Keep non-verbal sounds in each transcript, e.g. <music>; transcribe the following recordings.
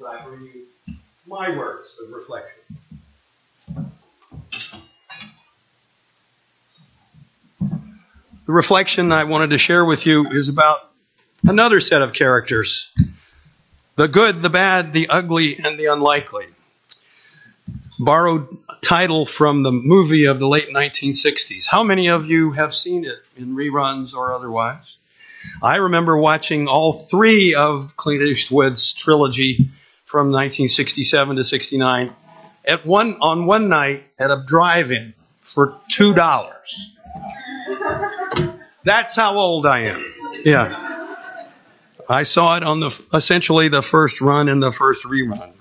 as I bring you my words of reflection. The reflection I wanted to share with you is about another set of characters the good, the bad, the ugly, and the unlikely. Borrowed title from the movie of the late 1960s. How many of you have seen it in reruns or otherwise? I remember watching all three of Clint Eastwood's trilogy from 1967 to 69 at one on one night at a drive-in for two dollars. That's how old I am. Yeah. I saw it on the essentially the first run and the first rerun.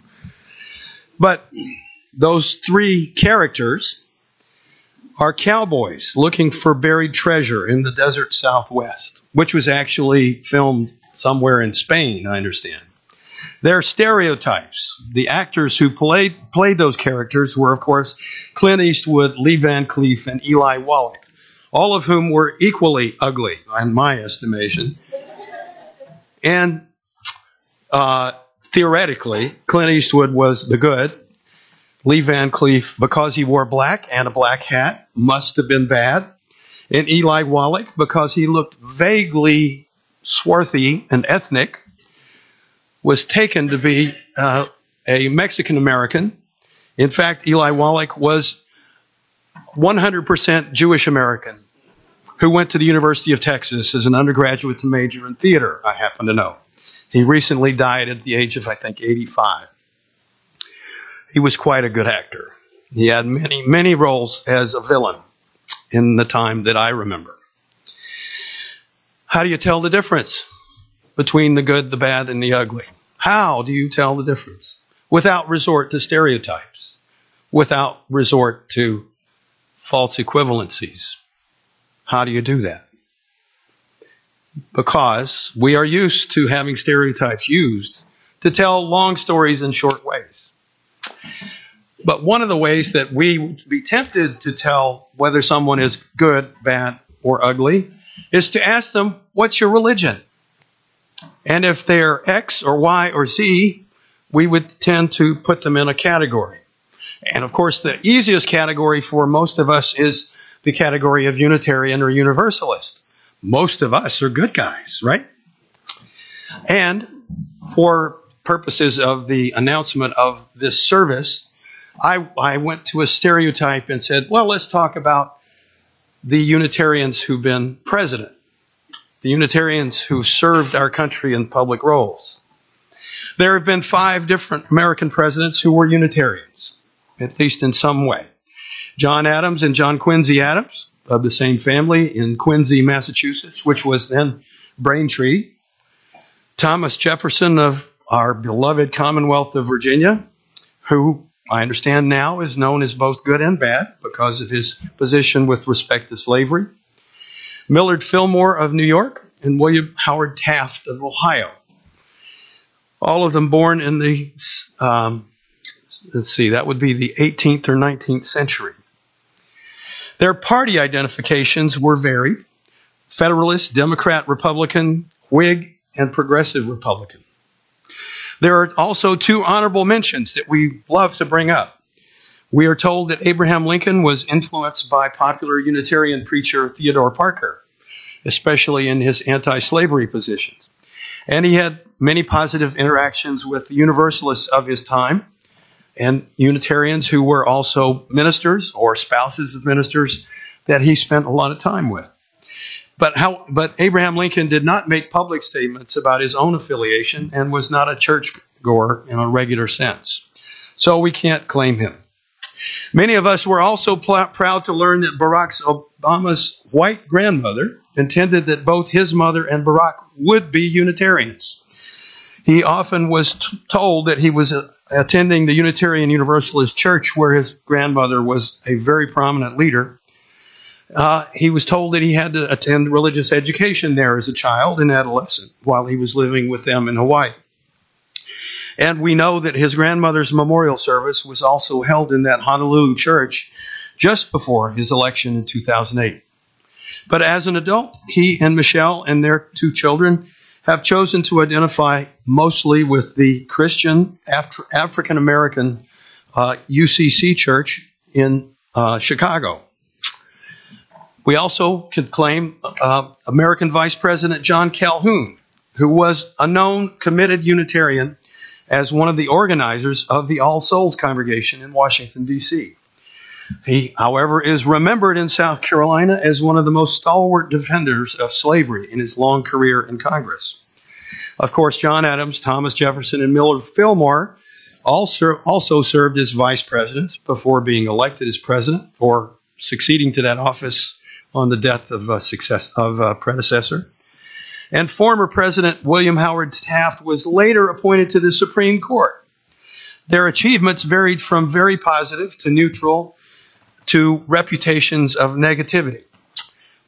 But those three characters are cowboys looking for buried treasure in the desert southwest, which was actually filmed somewhere in Spain, I understand. They're stereotypes. The actors who played played those characters were, of course, Clint Eastwood, Lee Van Cleef, and Eli Wallach, all of whom were equally ugly, in my estimation. And uh, theoretically, Clint Eastwood was the good. Lee Van Cleef, because he wore black and a black hat, must have been bad. And Eli Wallach, because he looked vaguely swarthy and ethnic, was taken to be uh, a Mexican American. In fact, Eli Wallach was 100% Jewish American who went to the University of Texas as an undergraduate to major in theater, I happen to know. He recently died at the age of, I think, 85. He was quite a good actor. He had many, many roles as a villain in the time that I remember. How do you tell the difference between the good, the bad, and the ugly? How do you tell the difference? Without resort to stereotypes, without resort to false equivalencies. How do you do that? Because we are used to having stereotypes used to tell long stories in short ways. But one of the ways that we would be tempted to tell whether someone is good, bad, or ugly is to ask them, What's your religion? And if they're X or Y or Z, we would tend to put them in a category. And of course, the easiest category for most of us is the category of Unitarian or Universalist. Most of us are good guys, right? And for purposes of the announcement of this service, I, I went to a stereotype and said, well, let's talk about the Unitarians who've been president, the Unitarians who served our country in public roles. There have been five different American presidents who were Unitarians, at least in some way. John Adams and John Quincy Adams of the same family in Quincy, Massachusetts, which was then Braintree. Thomas Jefferson of our beloved Commonwealth of Virginia, who I understand now is known as both good and bad because of his position with respect to slavery. Millard Fillmore of New York and William Howard Taft of Ohio. All of them born in the, um, let's see, that would be the 18th or 19th century. Their party identifications were varied Federalist, Democrat, Republican, Whig, and Progressive Republican. There are also two honorable mentions that we love to bring up. We are told that Abraham Lincoln was influenced by popular Unitarian preacher Theodore Parker, especially in his anti slavery positions. And he had many positive interactions with the Universalists of his time and Unitarians who were also ministers or spouses of ministers that he spent a lot of time with. But how but Abraham Lincoln did not make public statements about his own affiliation and was not a churchgoer in a regular sense. So we can't claim him. Many of us were also pl- proud to learn that Barack Obama's white grandmother intended that both his mother and Barack would be Unitarians. He often was t- told that he was a, attending the Unitarian Universalist Church, where his grandmother was a very prominent leader. Uh, he was told that he had to attend religious education there as a child and adolescent while he was living with them in Hawaii. And we know that his grandmother's memorial service was also held in that Honolulu church just before his election in 2008. But as an adult, he and Michelle and their two children have chosen to identify mostly with the Christian Af- African American uh, UCC Church in uh, Chicago. We also could claim uh, American Vice President John Calhoun, who was a known committed Unitarian, as one of the organizers of the All Souls congregation in Washington, D.C. He, however, is remembered in South Carolina as one of the most stalwart defenders of slavery in his long career in Congress. Of course, John Adams, Thomas Jefferson, and Millard Fillmore also, also served as vice presidents before being elected as president or succeeding to that office on the death of a, success, of a predecessor. And former President William Howard Taft was later appointed to the Supreme Court. Their achievements varied from very positive to neutral to reputations of negativity.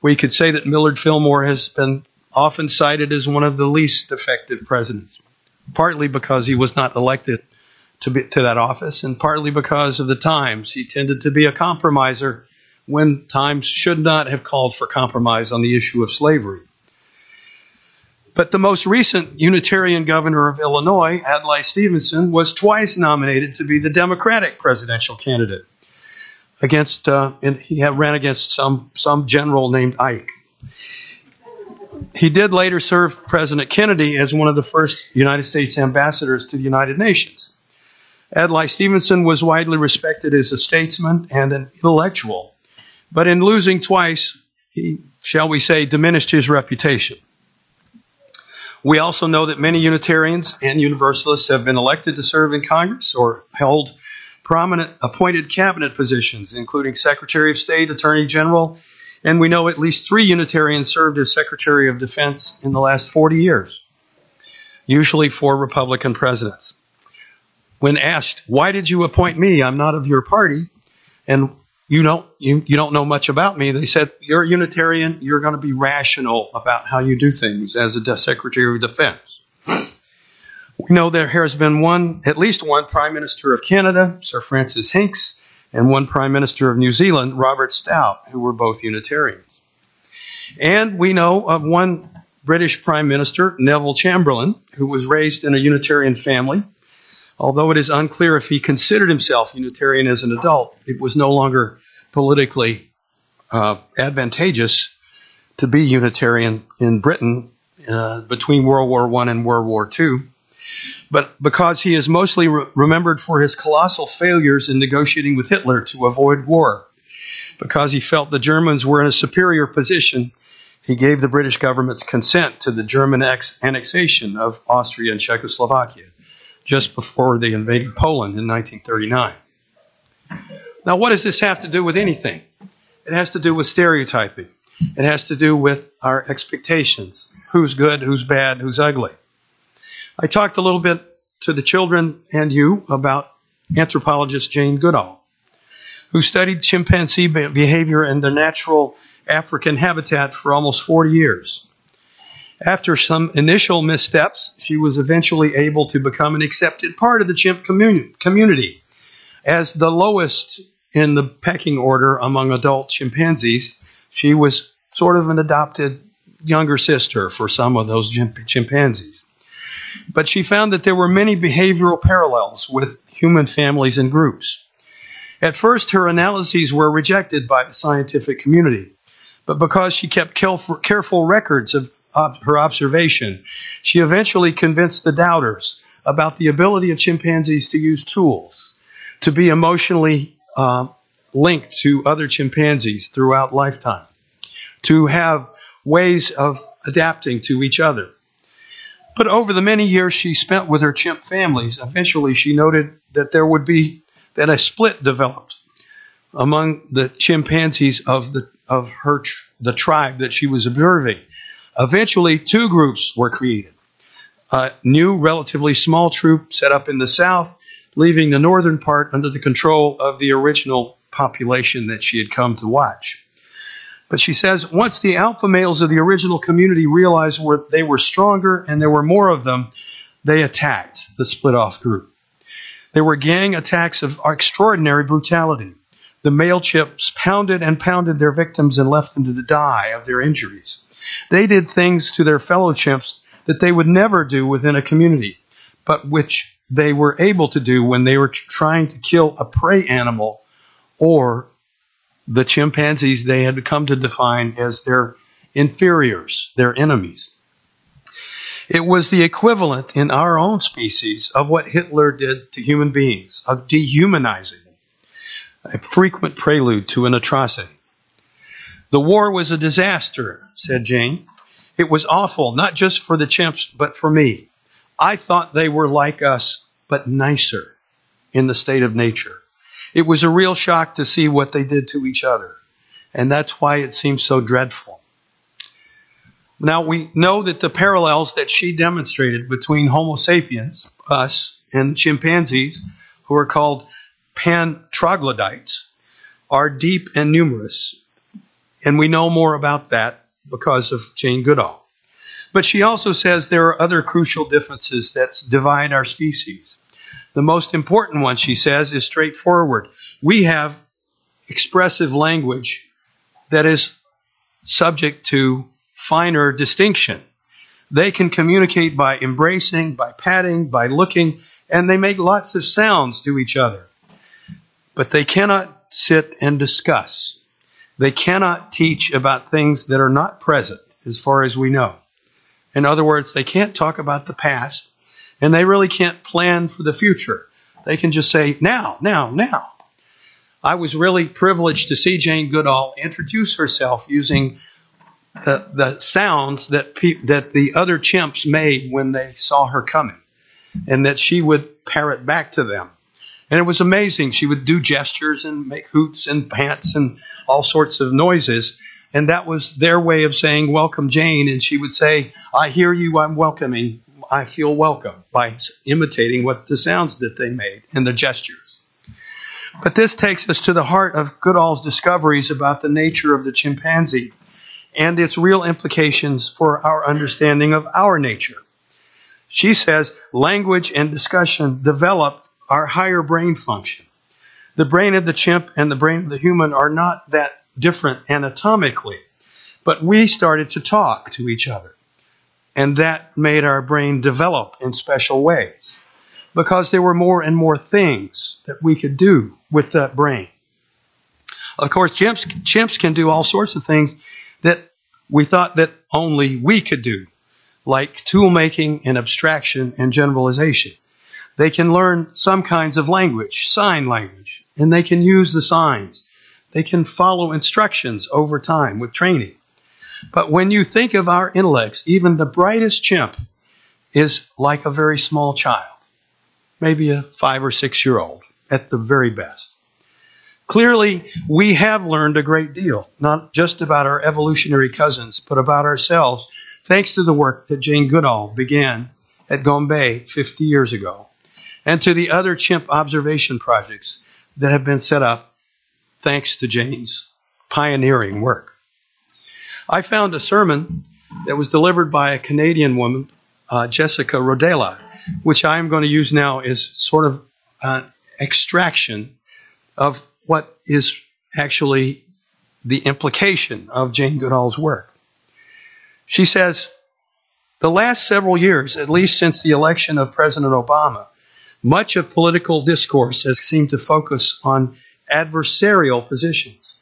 We could say that Millard Fillmore has been often cited as one of the least effective presidents, partly because he was not elected to, be, to that office, and partly because of the times. He tended to be a compromiser when times should not have called for compromise on the issue of slavery. But the most recent Unitarian governor of Illinois, Adlai Stevenson, was twice nominated to be the Democratic presidential candidate against, uh, he ran against some, some general named Ike. He did later serve President Kennedy as one of the first United States ambassadors to the United Nations. Adlai Stevenson was widely respected as a statesman and an intellectual, but in losing twice, he, shall we say, diminished his reputation. We also know that many Unitarians and Universalists have been elected to serve in Congress or held prominent appointed cabinet positions, including Secretary of State, Attorney General, and we know at least three Unitarians served as Secretary of Defense in the last 40 years, usually for Republican presidents. When asked, why did you appoint me? I'm not of your party, and you don't, you, you don't know much about me. They said, you're a Unitarian, you're going to be rational about how you do things as a Secretary of Defense. We know there has been one, at least one Prime Minister of Canada, Sir Francis Hincks, and one Prime Minister of New Zealand, Robert Stout, who were both Unitarians. And we know of one British Prime Minister, Neville Chamberlain, who was raised in a Unitarian family. Although it is unclear if he considered himself Unitarian as an adult, it was no longer politically uh, advantageous to be Unitarian in Britain uh, between World War I and World War II but because he is mostly re- remembered for his colossal failures in negotiating with Hitler to avoid war. Because he felt the Germans were in a superior position, he gave the British government's consent to the German ex- annexation of Austria and Czechoslovakia just before they invaded Poland in 1939. Now, what does this have to do with anything? It has to do with stereotyping. It has to do with our expectations who's good, who's bad, who's ugly. I talked a little bit to the children and you about anthropologist Jane Goodall, who studied chimpanzee behavior in the natural African habitat for almost 40 years. After some initial missteps, she was eventually able to become an accepted part of the chimp community. As the lowest in the pecking order among adult chimpanzees, she was sort of an adopted younger sister for some of those chimpanzees. But she found that there were many behavioral parallels with human families and groups. At first, her analyses were rejected by the scientific community, but because she kept careful records of her observation, she eventually convinced the doubters about the ability of chimpanzees to use tools, to be emotionally uh, linked to other chimpanzees throughout lifetime, to have ways of adapting to each other. But over the many years she spent with her chimp families, eventually she noted that there would be that a split developed among the chimpanzees of the of her the tribe that she was observing. Eventually, two groups were created. A new, relatively small troop set up in the south, leaving the northern part under the control of the original population that she had come to watch. But she says once the alpha males of the original community realized they were stronger and there were more of them, they attacked the split off group. There were gang attacks of extraordinary brutality. The male chimps pounded and pounded their victims and left them to die of their injuries. They did things to their fellow chimps that they would never do within a community, but which they were able to do when they were trying to kill a prey animal or the chimpanzees they had come to define as their inferiors, their enemies. It was the equivalent in our own species of what Hitler did to human beings, of dehumanizing them, a frequent prelude to an atrocity. The war was a disaster, said Jane. It was awful, not just for the chimps, but for me. I thought they were like us, but nicer in the state of nature. It was a real shock to see what they did to each other. And that's why it seems so dreadful. Now, we know that the parallels that she demonstrated between Homo sapiens, us, and chimpanzees, who are called Pan troglodytes, are deep and numerous. And we know more about that because of Jane Goodall. But she also says there are other crucial differences that divide our species. The most important one, she says, is straightforward. We have expressive language that is subject to finer distinction. They can communicate by embracing, by patting, by looking, and they make lots of sounds to each other. But they cannot sit and discuss. They cannot teach about things that are not present, as far as we know. In other words, they can't talk about the past, and they really can't plan for the future. They can just say, now, now, now. I was really privileged to see Jane Goodall introduce herself using the, the sounds that, pe- that the other chimps made when they saw her coming, and that she would parrot back to them. And it was amazing. She would do gestures and make hoots and pants and all sorts of noises. And that was their way of saying, Welcome, Jane. And she would say, I hear you, I'm welcoming, I feel welcome, by imitating what the sounds that they made and the gestures. But this takes us to the heart of Goodall's discoveries about the nature of the chimpanzee and its real implications for our understanding of our nature. She says language and discussion develop our higher brain function. The brain of the chimp and the brain of the human are not that different anatomically, but we started to talk to each other. And that made our brain develop in special ways because there were more and more things that we could do with that brain. Of course, chimps, chimps can do all sorts of things that we thought that only we could do, like tool making and abstraction and generalization. They can learn some kinds of language, sign language, and they can use the signs. They can follow instructions over time with training. But when you think of our intellects, even the brightest chimp is like a very small child, maybe a five or six year old at the very best. Clearly, we have learned a great deal, not just about our evolutionary cousins, but about ourselves, thanks to the work that Jane Goodall began at Gombe 50 years ago, and to the other chimp observation projects that have been set up thanks to Jane's pioneering work. I found a sermon that was delivered by a Canadian woman, uh, Jessica Rodela, which I'm going to use now as sort of an extraction of what is actually the implication of Jane Goodall's work. She says, the last several years, at least since the election of President Obama, much of political discourse has seemed to focus on adversarial positions.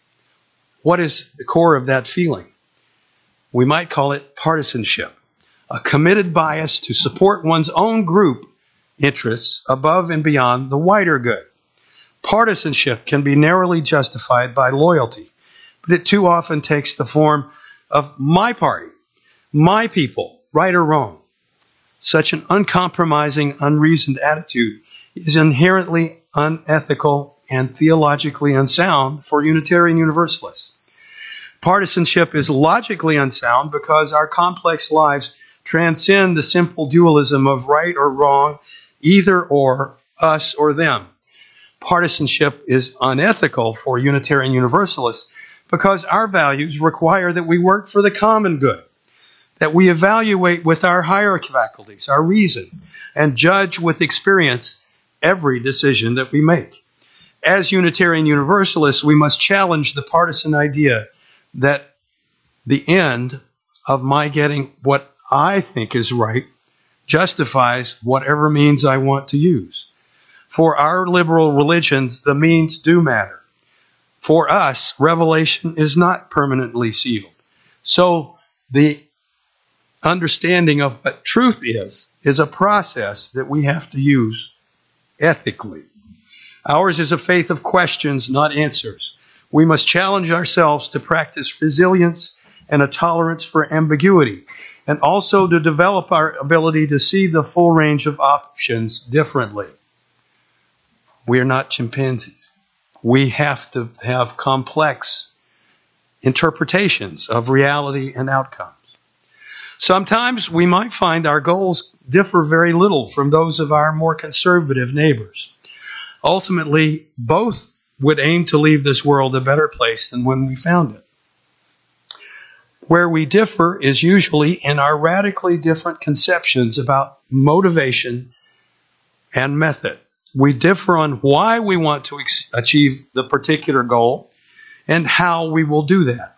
What is the core of that feeling? We might call it partisanship, a committed bias to support one's own group interests above and beyond the wider good. Partisanship can be narrowly justified by loyalty, but it too often takes the form of my party, my people, right or wrong. Such an uncompromising, unreasoned attitude is inherently unethical and theologically unsound for Unitarian Universalists. Partisanship is logically unsound because our complex lives transcend the simple dualism of right or wrong, either or, us or them partisanship is unethical for Unitarian Universalists because our values require that we work for the common good, that we evaluate with our higher faculties, our reason, and judge with experience every decision that we make. As Unitarian Universalists, we must challenge the partisan idea that the end of my getting what I think is right justifies whatever means I want to use. For our liberal religions, the means do matter. For us, revelation is not permanently sealed. So the understanding of what truth is is a process that we have to use ethically. Ours is a faith of questions, not answers. We must challenge ourselves to practice resilience and a tolerance for ambiguity, and also to develop our ability to see the full range of options differently. We are not chimpanzees. We have to have complex interpretations of reality and outcomes. Sometimes we might find our goals differ very little from those of our more conservative neighbors. Ultimately, both would aim to leave this world a better place than when we found it. Where we differ is usually in our radically different conceptions about motivation and method. We differ on why we want to achieve the particular goal and how we will do that,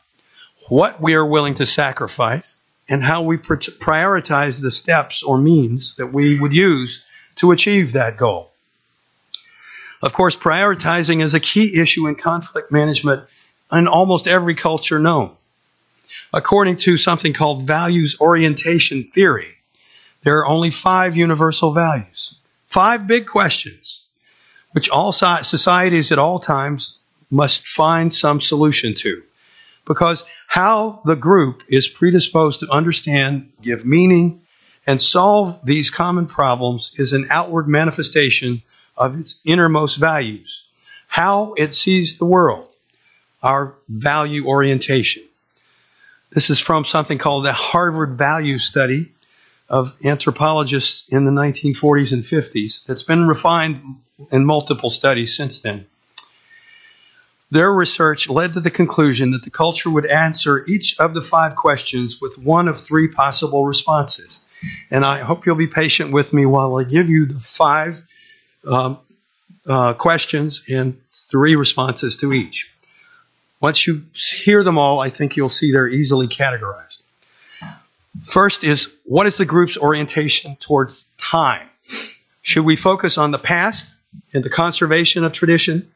what we are willing to sacrifice, and how we prioritize the steps or means that we would use to achieve that goal. Of course, prioritizing is a key issue in conflict management in almost every culture known. According to something called values orientation theory, there are only five universal values, five big questions, which all societies at all times must find some solution to because how the group is predisposed to understand, give meaning, and solve these common problems is an outward manifestation of its innermost values, how it sees the world, our value orientation. This is from something called the Harvard Value Study of anthropologists in the 1940s and 50s that's been refined in multiple studies since then. Their research led to the conclusion that the culture would answer each of the five questions with one of three possible responses. And I hope you'll be patient with me while I give you the five um, uh, questions and three responses to each. Once you hear them all, I think you'll see they're easily categorized. First is what is the group's orientation towards time? Should we focus on the past and the conservation of tradition?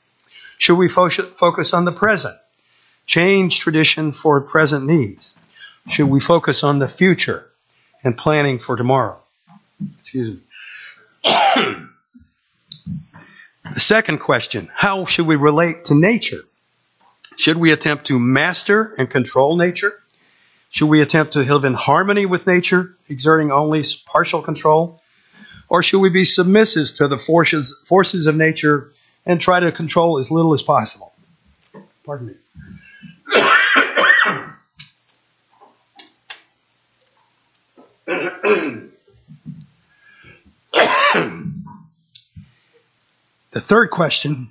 Should we fo- focus on the present? Change tradition for present needs. Should we focus on the future and planning for tomorrow? Excuse me. <coughs> the second question How should we relate to nature? Should we attempt to master and control nature? Should we attempt to live in harmony with nature, exerting only partial control? Or should we be submissive to the forces, forces of nature and try to control as little as possible. Pardon me. the third question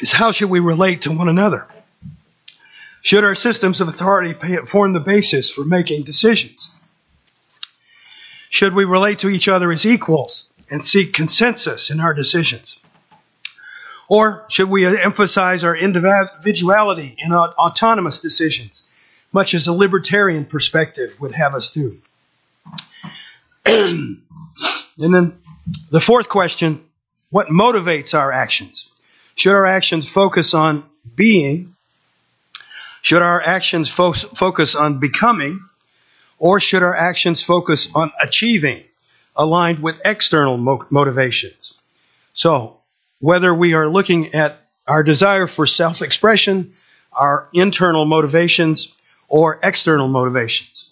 is how should we relate to one another? Should our systems of authority form the basis for making decisions? Should we relate to each other as equals and seek consensus in our decisions? Or should we emphasize our individuality in autonomous decisions, much as a libertarian perspective would have us do? <clears throat> and then the fourth question what motivates our actions? Should our actions focus on being? Should our actions fo- focus on becoming? Or should our actions focus on achieving, aligned with external mo- motivations? So, whether we are looking at our desire for self expression, our internal motivations, or external motivations.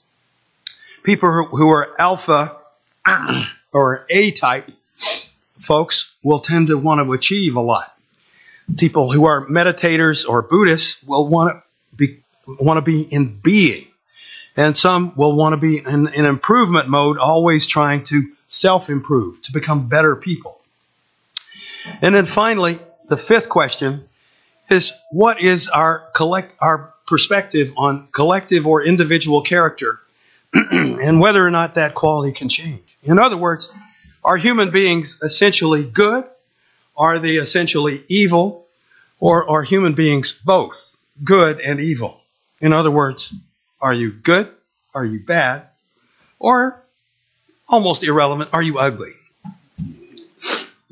People who are alpha <clears throat> or A type folks will tend to want to achieve a lot. People who are meditators or Buddhists will want to be, want to be in being. And some will want to be in, in improvement mode, always trying to self improve, to become better people. And then finally, the fifth question is what is our collect our perspective on collective or individual character <clears throat> and whether or not that quality can change. In other words, are human beings essentially good? Are they essentially evil? Or are human beings both good and evil? In other words, are you good? Are you bad? Or almost irrelevant, are you ugly?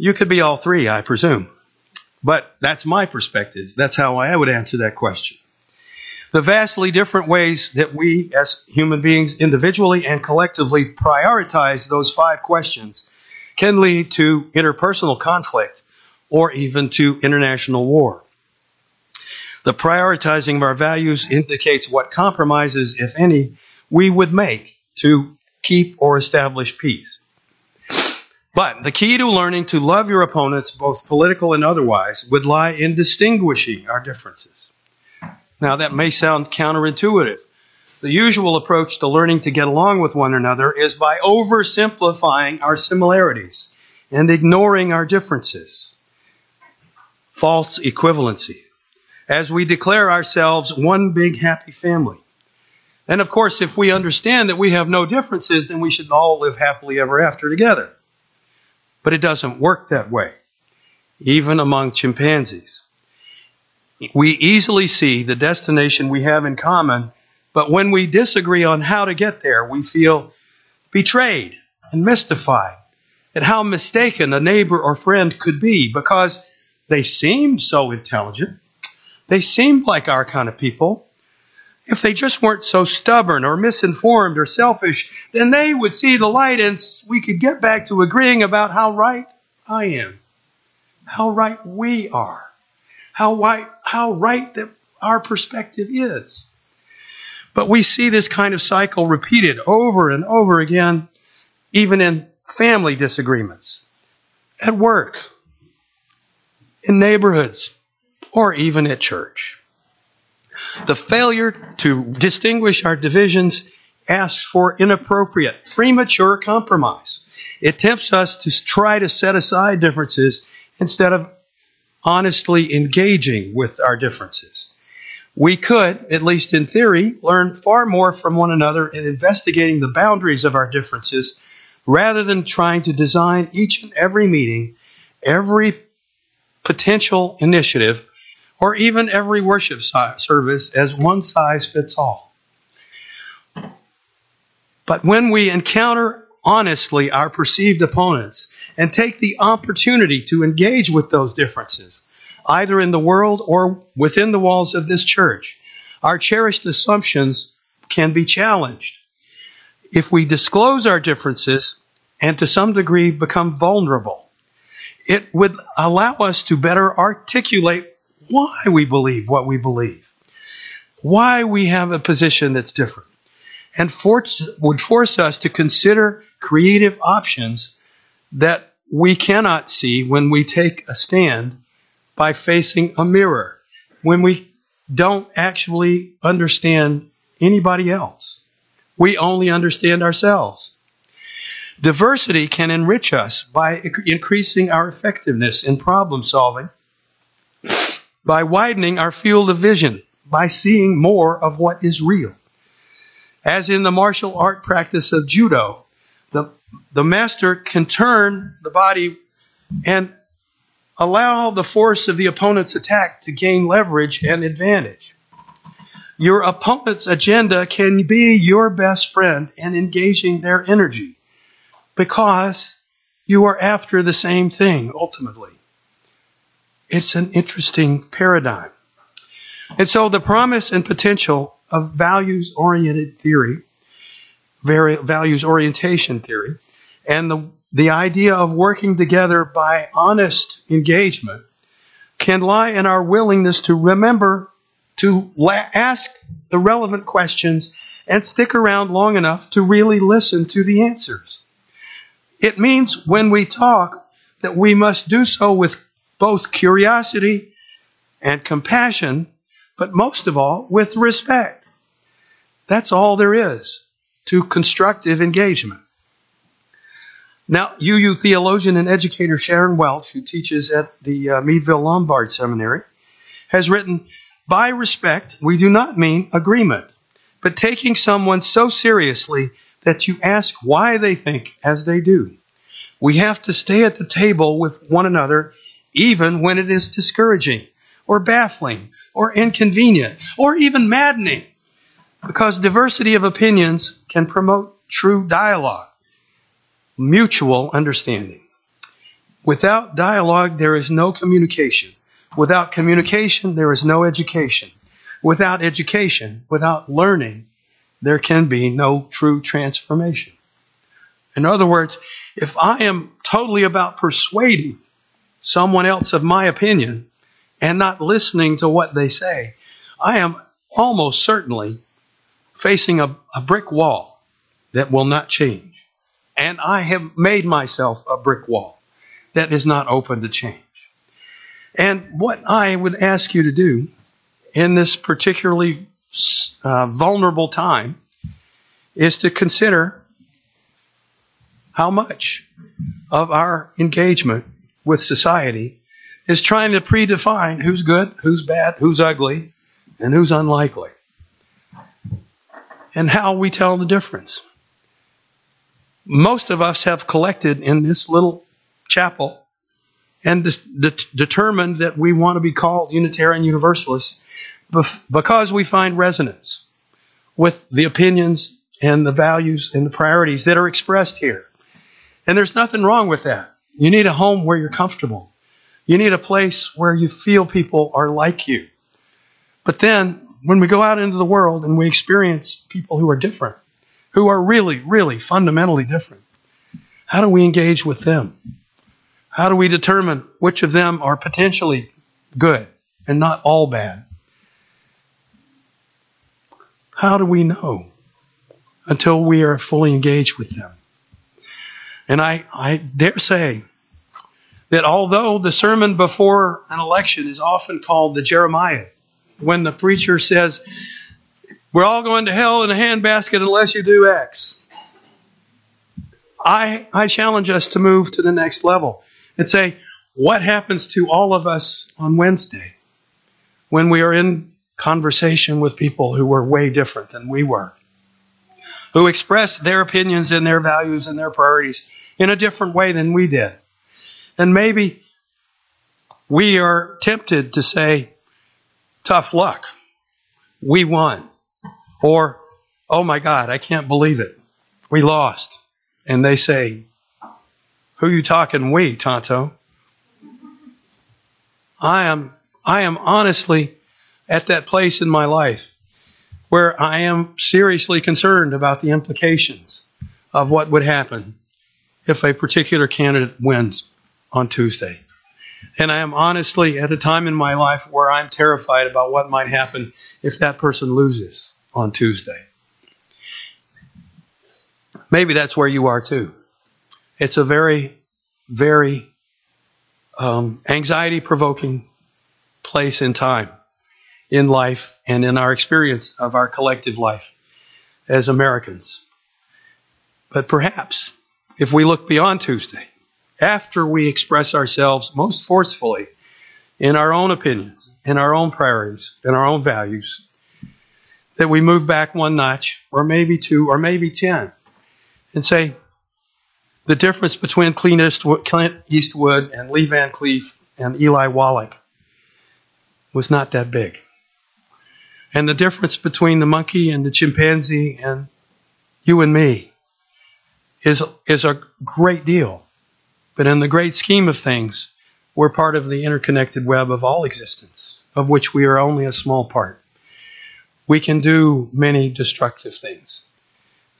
You could be all three, I presume. But that's my perspective. That's how I would answer that question. The vastly different ways that we as human beings individually and collectively prioritize those five questions can lead to interpersonal conflict or even to international war. The prioritizing of our values indicates what compromises, if any, we would make to keep or establish peace. But the key to learning to love your opponents, both political and otherwise, would lie in distinguishing our differences. Now, that may sound counterintuitive. The usual approach to learning to get along with one another is by oversimplifying our similarities and ignoring our differences. False equivalency. As we declare ourselves one big happy family. And of course, if we understand that we have no differences, then we should all live happily ever after together. But it doesn't work that way, even among chimpanzees. We easily see the destination we have in common, but when we disagree on how to get there, we feel betrayed and mystified at how mistaken a neighbor or friend could be because they seemed so intelligent. They seemed like our kind of people. If they just weren't so stubborn or misinformed or selfish, then they would see the light and we could get back to agreeing about how right I am, how right we are, how right, how right that our perspective is. But we see this kind of cycle repeated over and over again, even in family disagreements, at work, in neighborhoods, or even at church. The failure to distinguish our divisions asks for inappropriate, premature compromise. It tempts us to try to set aside differences instead of honestly engaging with our differences. We could, at least in theory, learn far more from one another in investigating the boundaries of our differences rather than trying to design each and every meeting, every potential initiative or even every worship service as one size fits all. But when we encounter honestly our perceived opponents and take the opportunity to engage with those differences, either in the world or within the walls of this church, our cherished assumptions can be challenged. If we disclose our differences and to some degree become vulnerable, it would allow us to better articulate why we believe what we believe, why we have a position that's different, and force, would force us to consider creative options that we cannot see when we take a stand by facing a mirror, when we don't actually understand anybody else. We only understand ourselves. Diversity can enrich us by increasing our effectiveness in problem solving by widening our field of vision, by seeing more of what is real. As in the martial art practice of judo, the, the master can turn the body and allow the force of the opponent's attack to gain leverage and advantage. Your opponent's agenda can be your best friend in engaging their energy because you are after the same thing ultimately. It's an interesting paradigm. And so the promise and potential of values oriented theory, values orientation theory, and the, the idea of working together by honest engagement can lie in our willingness to remember to la- ask the relevant questions and stick around long enough to really listen to the answers. It means when we talk that we must do so with both curiosity and compassion, but most of all, with respect. That's all there is to constructive engagement. Now, UU theologian and educator Sharon Welch, who teaches at the uh, Meadville Lombard Seminary, has written, By respect, we do not mean agreement, but taking someone so seriously that you ask why they think as they do. We have to stay at the table with one another even when it is discouraging or baffling or inconvenient or even maddening, because diversity of opinions can promote true dialogue. mutual understanding. Without dialogue, there is no communication. Without communication, there is no education. Without education, without learning, there can be no true transformation. In other words, if I am totally about persuading someone else of my opinion and not listening to what they say, I am almost certainly facing a, a brick wall that will not change. And I have made myself a brick wall that is not open to change. And what I would ask you to do in this particularly uh, vulnerable time is to consider how much of our engagement with society is trying to predefine who's good, who's bad, who's ugly, and who's unlikely. And how we tell the difference. Most of us have collected in this little chapel and de- determined that we want to be called Unitarian Universalists because we find resonance with the opinions and the values and the priorities that are expressed here. And there's nothing wrong with that. You need a home where you're comfortable. You need a place where you feel people are like you. But then, when we go out into the world and we experience people who are different, who are really, really fundamentally different, how do we engage with them? How do we determine which of them are potentially good and not all bad? How do we know until we are fully engaged with them? And I, I dare say that although the sermon before an election is often called the Jeremiah, when the preacher says, We're all going to hell in a handbasket unless you do X. I, I challenge us to move to the next level and say, What happens to all of us on Wednesday when we are in conversation with people who were way different than we were? Who expressed their opinions and their values and their priorities in a different way than we did. And maybe we are tempted to say, tough luck. We won. Or, oh my God, I can't believe it. We lost. And they say, who you talking we, Tonto? I am, I am honestly at that place in my life where I am seriously concerned about the implications of what would happen if a particular candidate wins on Tuesday. And I am honestly at a time in my life where I'm terrified about what might happen if that person loses on Tuesday. Maybe that's where you are too. It's a very, very um, anxiety provoking place in time in life and in our experience of our collective life as Americans. But perhaps if we look beyond Tuesday, after we express ourselves most forcefully in our own opinions, in our own priorities, in our own values, that we move back one notch, or maybe two, or maybe ten, and say the difference between Clint Eastwood and Lee Van Cleef and Eli Wallach was not that big. And the difference between the monkey and the chimpanzee and you and me is, is a great deal. But in the great scheme of things, we're part of the interconnected web of all existence, of which we are only a small part. We can do many destructive things.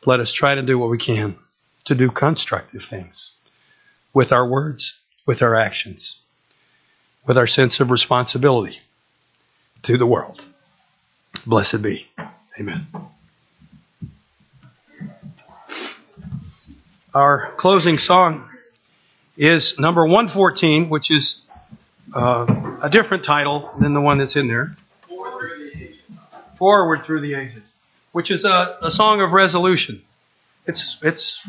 Let us try to do what we can to do constructive things with our words, with our actions, with our sense of responsibility to the world. Blessed be. Amen. Our closing song is number 114, which is uh, a different title than the one that's in there. Forward through the ages. which is a, a song of resolution. It's, it's